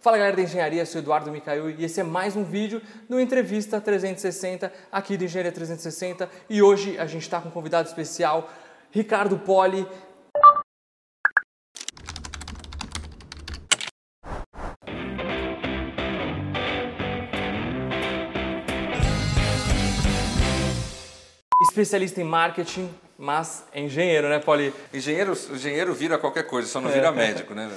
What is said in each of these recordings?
Fala galera da engenharia, sou Eduardo Micael e esse é mais um vídeo do Entrevista 360 aqui do Engenharia 360 e hoje a gente está com um convidado especial, Ricardo Poli. Especialista em marketing, mas é engenheiro, né, Poli? Engenheiro, engenheiro vira qualquer coisa, só não vira médico, né?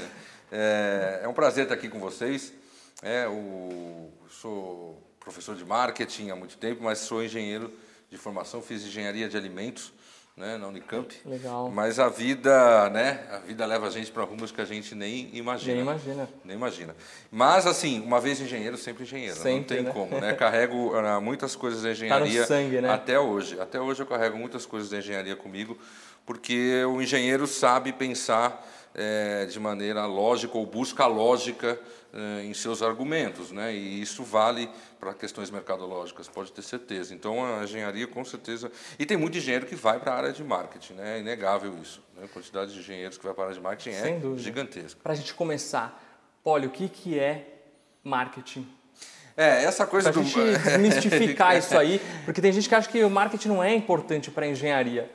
É, é, um prazer estar aqui com vocês. É, o, sou professor de marketing há muito tempo, mas sou engenheiro de formação, fiz engenharia de alimentos né, na Unicamp. Legal. Mas a vida, né, a vida leva a gente para rumos que a gente nem imagina. Nem imagina. Nem imagina. Mas assim, uma vez engenheiro, sempre engenheiro. Sempre, não tem né? como, né? Carrego uh, muitas coisas da engenharia Tá sangue, né? até hoje. Até hoje eu carrego muitas coisas da engenharia comigo, porque o engenheiro sabe pensar é, de maneira lógica ou busca lógica é, em seus argumentos, né? E isso vale para questões mercadológicas, pode ter certeza. Então a engenharia com certeza e tem muito engenheiro que vai para a área de marketing, né? É inegável isso. Né? A quantidade de engenheiros que vai para a área de marketing Sem é dúvida. gigantesca. Para a gente começar, Poli, o que, que é marketing? É essa coisa Para a do gente desmistificar isso aí, porque tem gente que acha que o marketing não é importante para a engenharia.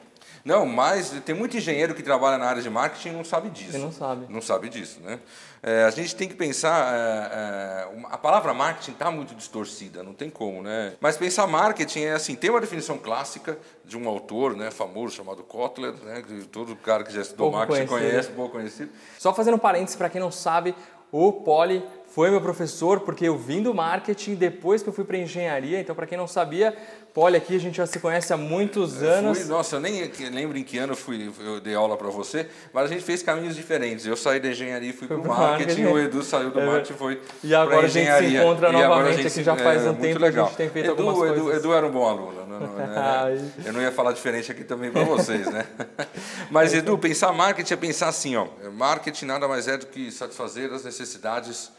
Não, mas tem muito engenheiro que trabalha na área de marketing e não sabe disso. Não sabe. Não sabe disso, né? É, a gente tem que pensar, é, é, a palavra marketing está muito distorcida, não tem como, né? Mas pensar marketing é assim, tem uma definição clássica de um autor, né, famoso chamado Kotler, né, que todo cara que já estudou Pouco marketing conhecido. conhece, pouco conhecido. Só fazendo um parênteses para quem não sabe, o Poli foi meu professor porque eu vim do marketing depois que eu fui para engenharia. Então, para quem não sabia, Poli aqui a gente já se conhece há muitos anos. Fui, nossa, eu nem lembro em que ano eu, fui, eu dei aula para você, mas a gente fez caminhos diferentes. Eu saí da engenharia e fui para o marketing, marketing. o Edu saiu do É, marketing e foi e agora a gente se encontra E novamente gente aqui já faz um muito tempo que a gente legal. tem feito Edu, algumas Edu, coisas. Edu era um bom aluno. Não, não, né? Eu não ia falar diferente aqui também para vocês, né? Mas, Edu, pensar marketing é pensar assim, ó. Marketing nada mais é do que satisfazer as necessidades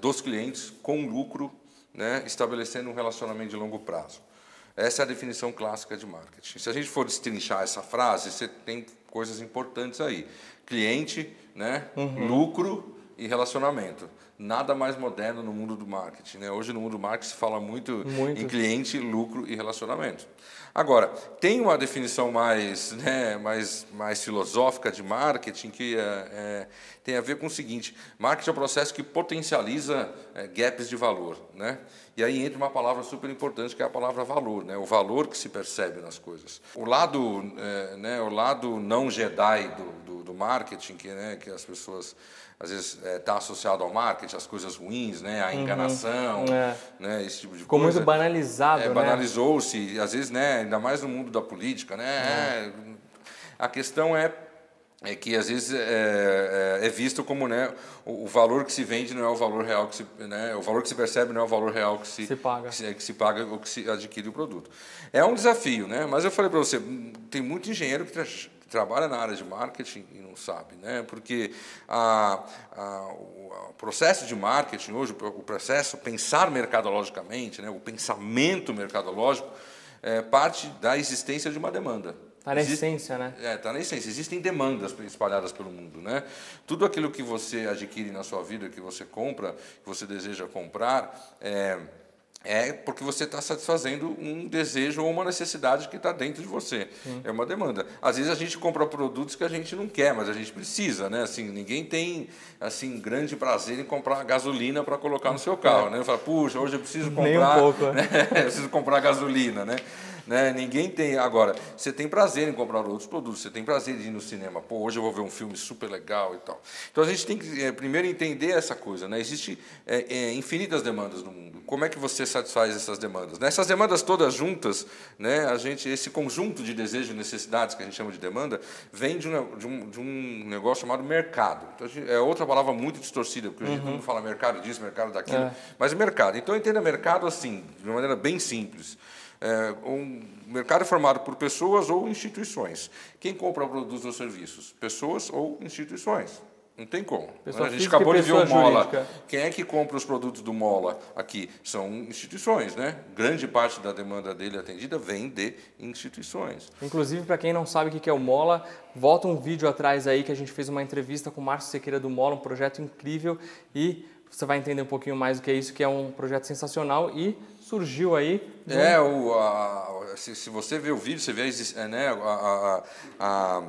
dos clientes com lucro, né? estabelecendo um relacionamento de longo prazo. Essa é a definição clássica de marketing. Se a gente for destrinchar essa frase, você tem coisas importantes aí: cliente, né? Uhum. lucro e relacionamento. Nada mais moderno no mundo do marketing. Né? Hoje, no mundo do marketing, se fala muito, Muito. em cliente, lucro e relacionamento. Agora, tem uma definição mais, né, mais, mais filosófica de marketing que é, é, tem a ver com o seguinte: marketing é um processo que potencializa é, gaps de valor. Né? E aí entra uma palavra super importante que é a palavra valor, né? o valor que se percebe nas coisas. O lado, é, né, o lado não Jedi do, do, do marketing, que, né, que as pessoas às vezes está associado ao marketing, as coisas ruins, né, a enganação, É. né, esse tipo de Ficou coisa. muito banalizado, É, né? banalizou-se, às vezes, né, ainda mais no mundo da política, né? é, A questão é, é que às vezes é, é, é visto como, né, o, o valor que se vende não é o valor real que se, né, o valor que se percebe não é o valor real que se, Se paga. que se, que se paga ou que se adquire o produto. É um desafio, né? Mas eu falei para você, tem muito engenheiro que, tra que trabalha na área de marketing e não sabe, né? Porque a, a, o o processo de marketing hoje, o processo pensar mercadologicamente, né? O pensamento mercadológico é parte da existência de uma demanda. Tá na Existe- essência, né? é, está na essência. Existem demandas espalhadas pelo mundo, né? Tudo aquilo que você adquire na sua vida, que você compra, que você deseja comprar, é, é porque você está satisfazendo um desejo ou uma necessidade que está dentro de você. É uma demanda. Às vezes a gente compra produtos que a gente não quer, mas a gente precisa, né? Assim, ninguém tem assim grande prazer em comprar gasolina para colocar no seu carro, né? Fala, puxa, hoje eu preciso Nem um comprar, pouco, né? eu preciso comprar gasolina, né? Né? Ninguém tem. Agora, você tem prazer em comprar outros produtos, você tem prazer de ir no cinema. Pô, hoje eu vou ver um filme super legal e tal. Então a gente tem que eh, primeiro entender essa coisa, né? Existem infinitas demandas no mundo. Como é que você satisfaz essas demandas? né? Essas demandas todas juntas, né? A gente, esse conjunto de desejos e necessidades que a gente chama de demanda, vem de um, de um, de um negócio chamado mercado. Então, a gente- é outra palavra muito distorcida, porque hoje todo mundo fala mercado disso, mercado daquilo, É. mas mercado. Então entenda mercado assim, de uma maneira bem simples. É, um mercado formado por pessoas ou instituições. Quem compra produtos ou serviços? Pessoas ou instituições. Não tem como. Pessoa a gente acabou de ver o Mola. jurídica. Quem é que compra os produtos do Mola aqui? São instituições, né? Grande parte da demanda dele atendida vem de instituições. Inclusive, para quem não sabe o que que é o Mola, volta um vídeo atrás aí que a gente fez uma entrevista com o Márcio Sequeira do Mola, um projeto incrível. E você vai entender um pouquinho mais do que é isso, que é um projeto sensacional e surgiu aí. É, o, a, se, se, você vê o vídeo, você vê né, a, a, a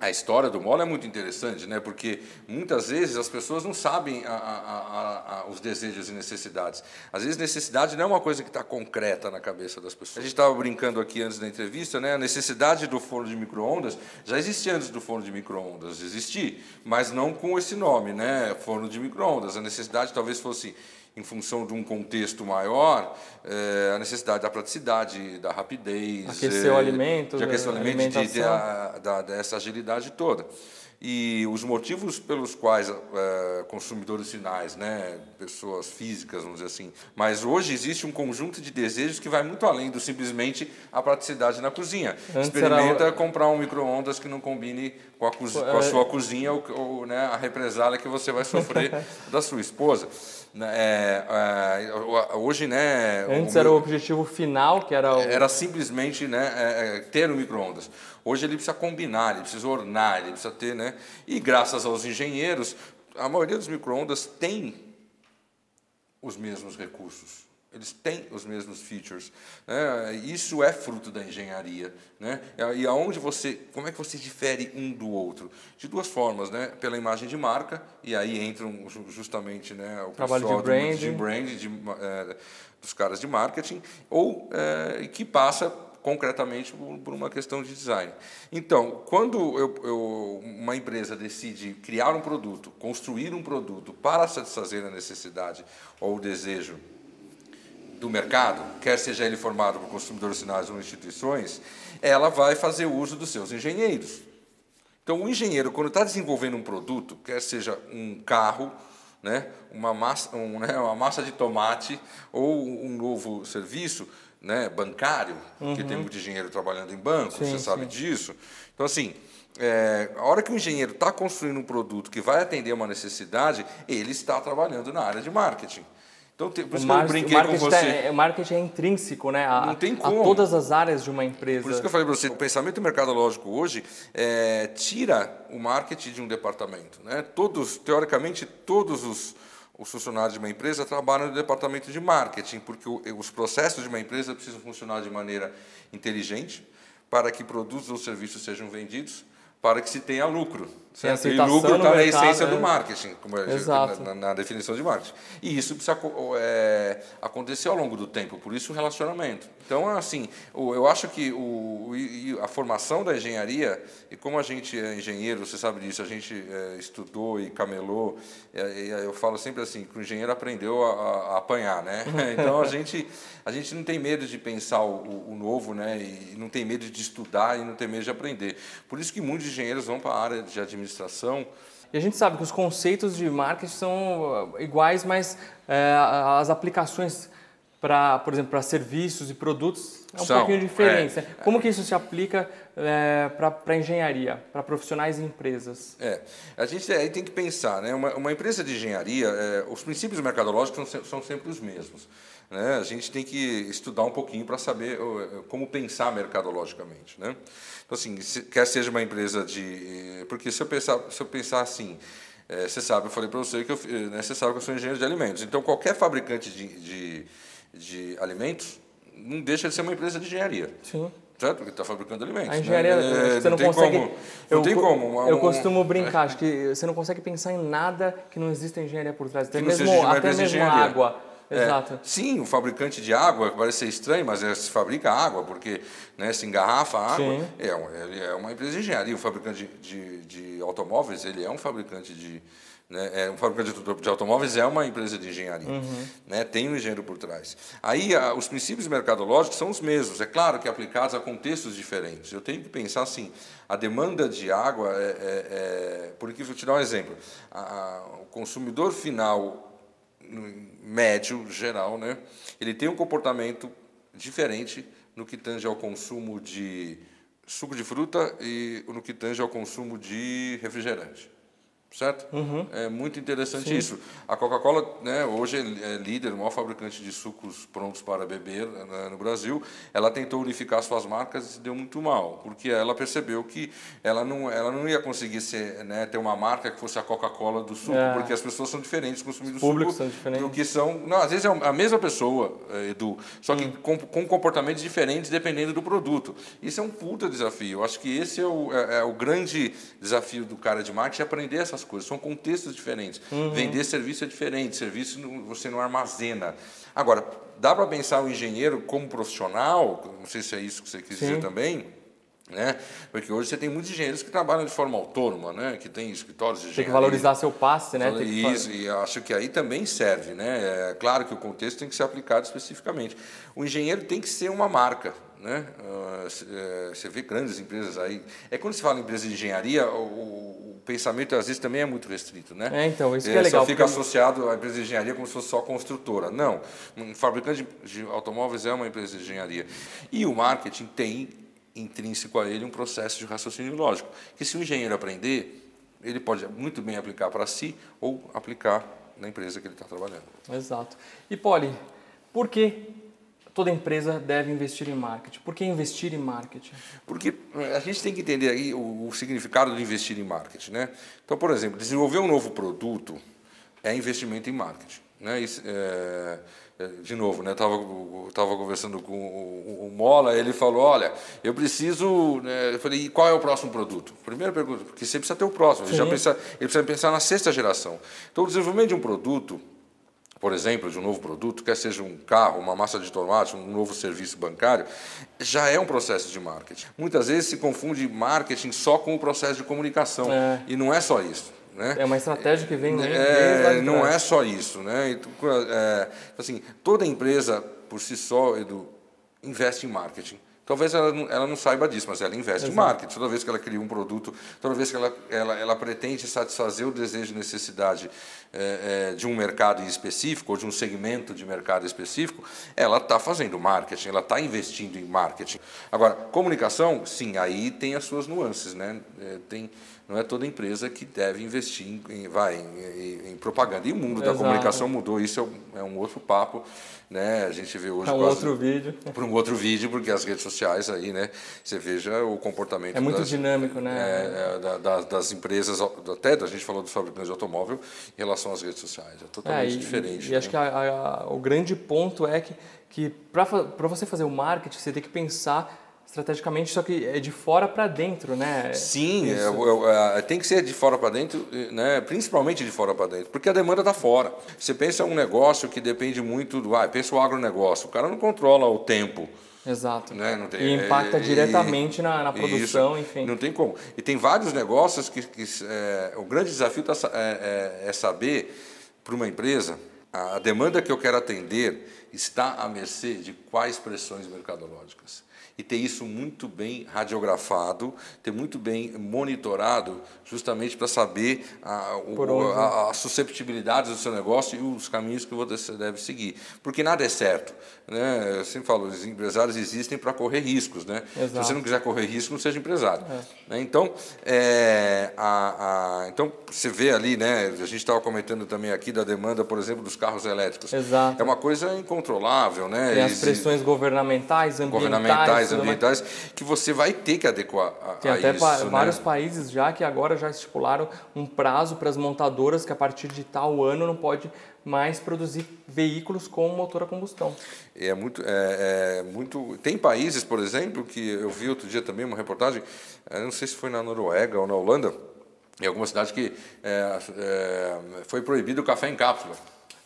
a história do Mola é muito interessante, né? porque muitas vezes as pessoas não sabem a, a, a, os desejos e necessidades. Às vezes, necessidade não é uma coisa que está concreta na cabeça das pessoas. A gente estava brincando aqui antes da entrevista, né? a necessidade do forno de micro-ondas já existia antes do forno de micro-ondas existir, mas não com esse nome, né? forno de micro-ondas. A necessidade talvez fosse em função de um contexto maior, é, a necessidade da praticidade, da rapidez, aquecer é, o alimento, de aquecer o alimento, de, de, a, da, dessa agilidade toda. E os motivos pelos quais é, consumidores finais, né, pessoas físicas, vamos dizer assim, mas hoje existe um conjunto de desejos que vai muito além do simplesmente a praticidade na cozinha. Antes Experimenta era... comprar um micro-ondas que não combine com a, com a é. sua cozinha ou, ou né, a represália que você vai sofrer da sua esposa. Né, é, é, hoje, né? Antes o, era o objetivo final, que era o... Era simplesmente né, é, é, ter o micro-ondas. Hoje ele precisa combinar, ele precisa ornar, ele precisa ter, né? E graças aos engenheiros, a maioria dos micro-ondas tem os mesmos recursos. Eles têm os mesmos features. Né? Isso é fruto da engenharia. Né? E aonde você, como é que você difere um do outro? De duas formas, né? Pela imagem de marca e aí entram justamente, né, o Trabalho pessoal de brand, de, brand de, é, dos caras de marketing, ou é, que passa concretamente por uma questão de design. Então, quando eu, eu, uma empresa decide criar um produto, construir um produto para satisfazer a necessidade ou o desejo do mercado, quer seja ele formado por consumidores finais ou instituições, ela vai fazer uso dos seus engenheiros. Então, o engenheiro, quando está desenvolvendo um produto, quer seja um carro, né, uma, massa, um, né, uma massa de tomate ou um novo serviço né, bancário, uhum. que tem muito engenheiro trabalhando em banco, sim, você sabe sim. disso. Então, assim, é, a hora que o engenheiro está construindo um produto que vai atender uma necessidade, ele está trabalhando na área de marketing. Então, por isso que eu brinquei com você. É, o marketing é intrínseco, né? A, Não tem como. A todas as áreas de uma empresa. Por isso que eu falei para você, o pensamento mercadológico hoje é, tira o marketing de um departamento. Né? Todos, teoricamente, todos os, os funcionários de uma empresa trabalham no departamento de marketing, porque os processos de uma empresa precisam funcionar de maneira inteligente para que produtos ou serviços sejam vendidos para que se tenha lucro. Certo? E lucro está na essência é. do marketing, como é, na, na, definição de marketing. E isso precisa é, acontecer ao longo do tempo, por isso o relacionamento. Então, assim, eu acho que o, a formação da engenharia, e como a gente é engenheiro, você sabe disso, a gente é, estudou e camelou, e, eu falo sempre assim, que o engenheiro aprendeu a, a apanhar, né? Então, a gente, a gente não tem medo de pensar o, o novo, né? E não tem medo de estudar e não tem medo de aprender. Por isso que muitos engenheiros vão para a área de administração. E a gente sabe que os conceitos de marketing são uh, iguais, mas é, as aplicações para, por exemplo, para serviços e produtos é um são, pouquinho diferente. É, Como que isso se aplica é, para engenharia, para profissionais e empresas? É, a gente aí tem que pensar, né? Uma, uma empresa de engenharia, é, os princípios mercadológicos são, são sempre os mesmos. Né? A gente tem que estudar um pouquinho para saber como pensar mercadologicamente. Né? Então, assim, quer seja uma empresa de. Porque se eu pensar, se eu pensar assim, é, você sabe, eu falei para você que eu, né, você sabe que eu sou engenheiro de alimentos. Então, qualquer fabricante de, de, de alimentos não deixa de ser uma empresa de engenharia. Sim certo? Porque está fabricando alimentos. A engenharia, né? você não, não consegue. Como, não eu, tem como. Uma, eu costumo brincar, acho que você não consegue pensar em nada que não exista engenharia por trás. Até que mesmo, até mesmo água. É, Exato. sim, o fabricante de água parece ser estranho, mas é, se fabrica água, porque né, se engarrafa água. É, ele é uma empresa de engenharia. O fabricante de, de, de automóveis, ele é um fabricante de. Né, é um fabricante de automóveis é uma empresa de engenharia, uhum. né, tem um engenheiro por trás. Aí a, os princípios mercadológicos são os mesmos, é claro que aplicados a contextos diferentes. Eu tenho que pensar assim: a demanda de água é, é, é porque vou te dar um exemplo. A, a, o consumidor final médio geral, né, ele tem um comportamento diferente no que tange ao consumo de suco de fruta e no que tange ao consumo de refrigerante. Certo? Uhum. É muito interessante Sim. isso. A Coca-Cola, né, hoje é líder, o maior fabricante de sucos prontos para beber né, no Brasil. Ela tentou unificar suas marcas e deu muito mal, porque ela percebeu que ela não, ela não ia conseguir ser, né, ter uma marca que fosse a Coca-Cola do suco, é. porque as pessoas são diferentes consumindo suco são diferentes. do que são. Não, às vezes é a mesma pessoa, eh, Edu, só que hum. com, com comportamentos diferentes dependendo do produto. Isso é um puta desafio. Eu acho que esse é o, é, é o grande desafio do cara de marketing, é aprender essas essas coisas, são contextos diferentes. Uhum. Vender serviço é diferente, serviço você não armazena. Agora, dá para pensar o engenheiro como profissional, não sei se é isso que você quis Sim. dizer também, né? Porque hoje você tem muitos engenheiros que trabalham de forma autônoma, né? que tem escritórios de engenharia. Tem que valorizar seu passe, né? Isso, e acho que aí também serve. Né? É claro que o contexto tem que ser aplicado especificamente. O engenheiro tem que ser uma marca. Né? Ah, é, você vê grandes empresas aí. É quando se fala em empresa de engenharia, o pensamento às vezes também é muito restrito. Né? É, então, isso que é, é legal. Só fica porque... associado à empresa de engenharia como se fosse só construtora. Não. Um fabricante de automóveis é uma empresa de engenharia. E o marketing tem intrínseco a ele um processo de raciocínio lógico, que se o engenheiro aprender, ele pode muito bem aplicar para si ou aplicar na empresa que ele está trabalhando. Exato. E Poli, por que toda empresa deve investir em marketing. Por que investir em marketing? Porque eh, a gente tem que entender aí o, o significado de investir em marketing. Né? Então, por exemplo, desenvolver um novo produto é investimento em marketing. Né? Isso, é, de novo, né? Estava tava conversando com o, o, Mola, ele falou, olha, eu preciso... Né? Eu falei, e qual é o próximo produto? Primeira pergunta, porque você precisa ter o próximo, ele, já precisa, ele precisa pensar na sexta geração. Então, o desenvolvimento de um produto por exemplo, de um novo produto, quer seja um carro, uma massa de tomate, um novo serviço bancário, já é um processo de marketing. Muitas vezes se confunde marketing só com o processo de comunicação. É. E não é só isso. Né? É uma estratégia que vem é, Não é só isso. Né? É, assim, toda empresa, por si só, Edu, investe em marketing. Talvez ela não, ela não saiba disso, mas ela investe Exato. em marketing. Toda vez que ela cria um produto, toda vez que ela, ela, ela pretende satisfazer o desejo e necessidade é, é, de um mercado específico ou de um segmento de mercado específico, ela está fazendo marketing, ela está investindo em marketing. Agora, comunicação, sim, aí tem as suas nuances. Né? É, tem, não é toda empresa que deve investir em, vai, em, em propaganda. E o mundo Exato. da comunicação mudou, isso é um, é um outro papo né? A gente vê hoje para um outro vídeo. Para um outro vídeo, porque as redes sociais aí, né? Você veja o comportamento. É muito das, dinâmico, né? É, é, da, das empresas, até a gente falou dos fabricantes de automóvel em relação às redes sociais, é totalmente é, e, diferente. E, né? acho que a, a, o grande ponto é que que para você fazer o marketing você tem que pensar estrategicamente, só que é de fora para dentro, né? Sim, é, é, é, tem que ser de fora para dentro, né? principalmente de fora para dentro, porque a demanda está fora. Você pensa um negócio que depende muito do. Ah, pensa o agronegócio, o cara não controla o tempo. Exato. Né? Tem, e impacta é, diretamente na, na produção, isso, enfim. Não tem como. E tem vários negócios que. que o grande desafio tá, é, é saber, para uma empresa, a demanda que eu quero atender está à mercê de quais pressões mercadológicas e ter isso muito bem radiografado, ter muito bem monitorado, justamente para saber a, o, a, a, susceptibilidades do seu negócio e os caminhos que você deve seguir. Porque nada é certo. Né? Eu sempre falo, os empresários existem para correr riscos. Né? Se você não quiser correr risco, não seja empresário. É. Né? Então, é, a, a, então, você vê ali, né? a gente estava comentando também aqui da demanda, por exemplo, dos carros elétricos. Exato. É uma coisa incontrolável. Né? Tem as pressões governamentais, ambientais. Governamentais, ambientais, que você vai ter que adequar a, Tem a até isso. Tem né? vários países já que agora já estipularam um prazo para as montadoras que a partir de tal ano não pode mais produzir veículos com motor a combustão. É muito, é, é, muito. Tem países, por exemplo, que eu vi outro dia também uma reportagem, não sei se foi na Noruega ou na Holanda, em alguma cidade que é, é foi proibido o café em cápsula.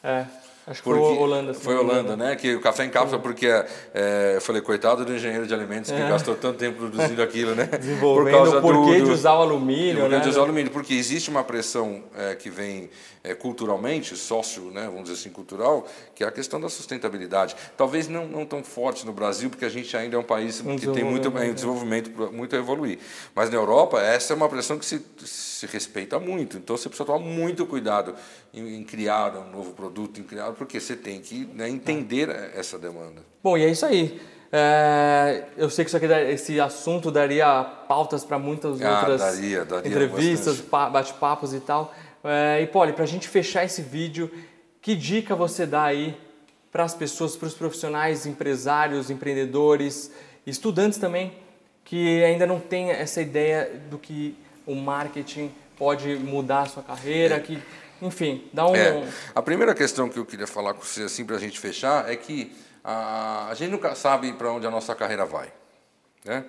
É. Acho que foi Holanda. Foi Holanda, né? Que o café em cápsula, porque é, eu falei, coitado do engenheiro de alimentos que é. gastou tanto tempo produzindo aquilo, né? Desenvolvendo Por causa o porquê do, de usar o alumínio, né? de usar o alumínio, porque existe uma pressão é, que vem é, culturalmente, sócio, né, vamos dizer assim, cultural, que é a questão da sustentabilidade. Talvez não, não tão forte no Brasil, porque a gente ainda é um país um que tem muito é, um desenvolvimento muito a evoluir. Mas na Europa, essa é uma pressão que se, se respeita muito. Então você precisa tomar muito cuidado em, em criar um novo produto, em criar porque você tem que né, entender essa demanda. Bom, e é isso aí. É, eu sei que isso aqui, esse assunto daria pautas para muitas ah, outras daria, daria entrevistas, bate-papos e tal. É, e, Poli, para a gente fechar esse vídeo, que dica você dá aí para as pessoas, para os profissionais, empresários, empreendedores, estudantes também, que ainda não têm essa ideia do que o marketing pode mudar a sua carreira, que, enfim, dá um... É. A primeira questão que eu queria falar com você, assim, para a gente fechar, é que a, a gente nunca sabe para onde a nossa carreira vai. Né?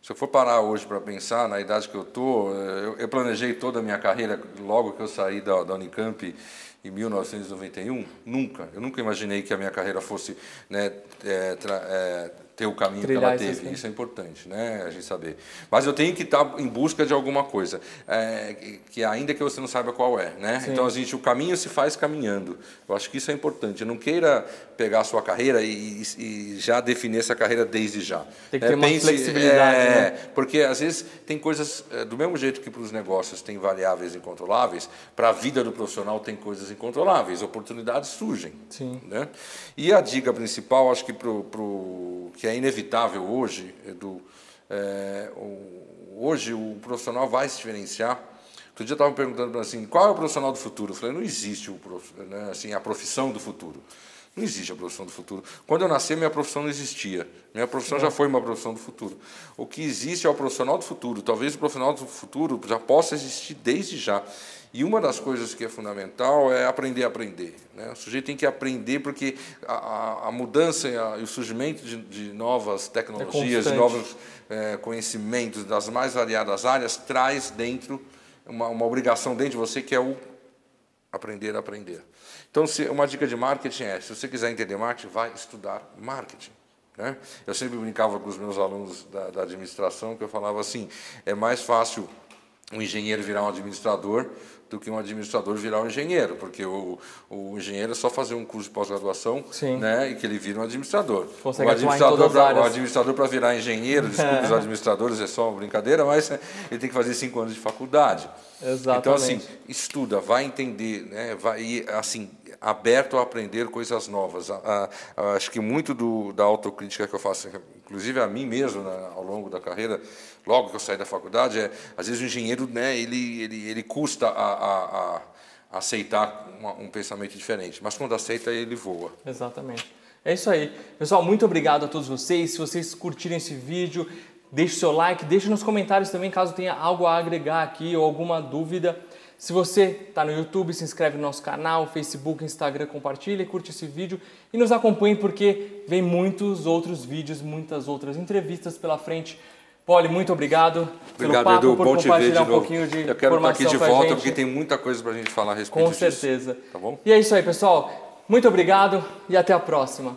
Se eu for parar hoje para pensar na idade que eu estou, eu, eu, planejei toda a minha carreira logo que eu saí da, da Unicamp em 1991, nunca. Eu nunca imaginei que a minha carreira fosse né, é, é, ter o caminho que ela teve. Isso é importante, né? A gente saber. Mas eu tenho que estar em busca de alguma coisa, é, que ainda que você não saiba qual é, né? Sim. Então a gente, o caminho se faz caminhando. Eu acho que isso é importante. Eu não queira pegar a sua carreira e, e já definir essa carreira desde já. Tem que ter é, uma pense, flexibilidade, é, né? Porque às vezes tem coisas é, do mesmo jeito que para os negócios tem variáveis incontroláveis, para a vida do profissional tem coisas incontroláveis. Oportunidades surgem. Sim. Né? E a dica principal, acho que para o que é inevitável hoje, Edu, é, o, hoje o profissional vai se diferenciar. Outro dia estava perguntando assim, qual é o profissional do futuro? Eu falei, não existe o prof, né, assim, a profissão do futuro. Não existe a profissão do futuro. Quando eu nasci, minha profissão não existia. Minha profissão já foi uma profissão do futuro. O que existe é o profissional do futuro. Talvez o profissional do futuro já possa existir desde já. E uma das coisas que é fundamental é aprender a aprender. Né? O sujeito tem que aprender porque a, a mudança e, a, o surgimento de, de novas tecnologias, é de novos é, conhecimentos das mais variadas áreas traz dentro uma, uma obrigação dentro de você que é o aprender a aprender. Então, se, uma dica de marketing é, se você quiser entender marketing, vai estudar marketing. Né? Eu sempre brincava com os meus alunos da, da administração que eu falava assim, é mais fácil um engenheiro virar um administrador do que um administrador virar um engenheiro, porque o, o engenheiro é só fazer um curso de pós-graduação né, e que ele vira um administrador. Consegue o administrador para o administrador para virar engenheiro, desculpe os administradores, é só uma brincadeira, mas ele tem que fazer cinco anos de faculdade. Exatamente. Então, assim, estuda, vai entender, né, vai, assim, aberto a aprender coisas novas. A, a, acho que muito do, da autocrítica que eu faço, inclusive a mim mesmo, né, ao longo da carreira, logo que eu saí da faculdade, é, às vezes o engenheiro, né, ele, ele, ele custa a, a, a aceitar uma, um pensamento diferente, mas quando aceita, ele voa. Exatamente. É isso aí. Pessoal, muito obrigado a todos vocês. Se vocês curtirem esse vídeo, deixe seu like, deixe nos comentários também caso tenha algo a agregar aqui ou alguma dúvida. Se você está no YouTube, se inscreve no nosso canal, Facebook, Instagram, compartilha, curte esse vídeo e nos acompanhe porque vem muitos outros vídeos, muitas outras entrevistas pela frente. Poli, muito obrigado. Obrigado, papo, Edu. Por Bom te ver de um pouquinho de Eu quero estar aqui de volta porque tem muita coisa para a gente falar a respeito Com certeza. Disso, tá bom? E é isso aí, pessoal. Muito obrigado e até a próxima.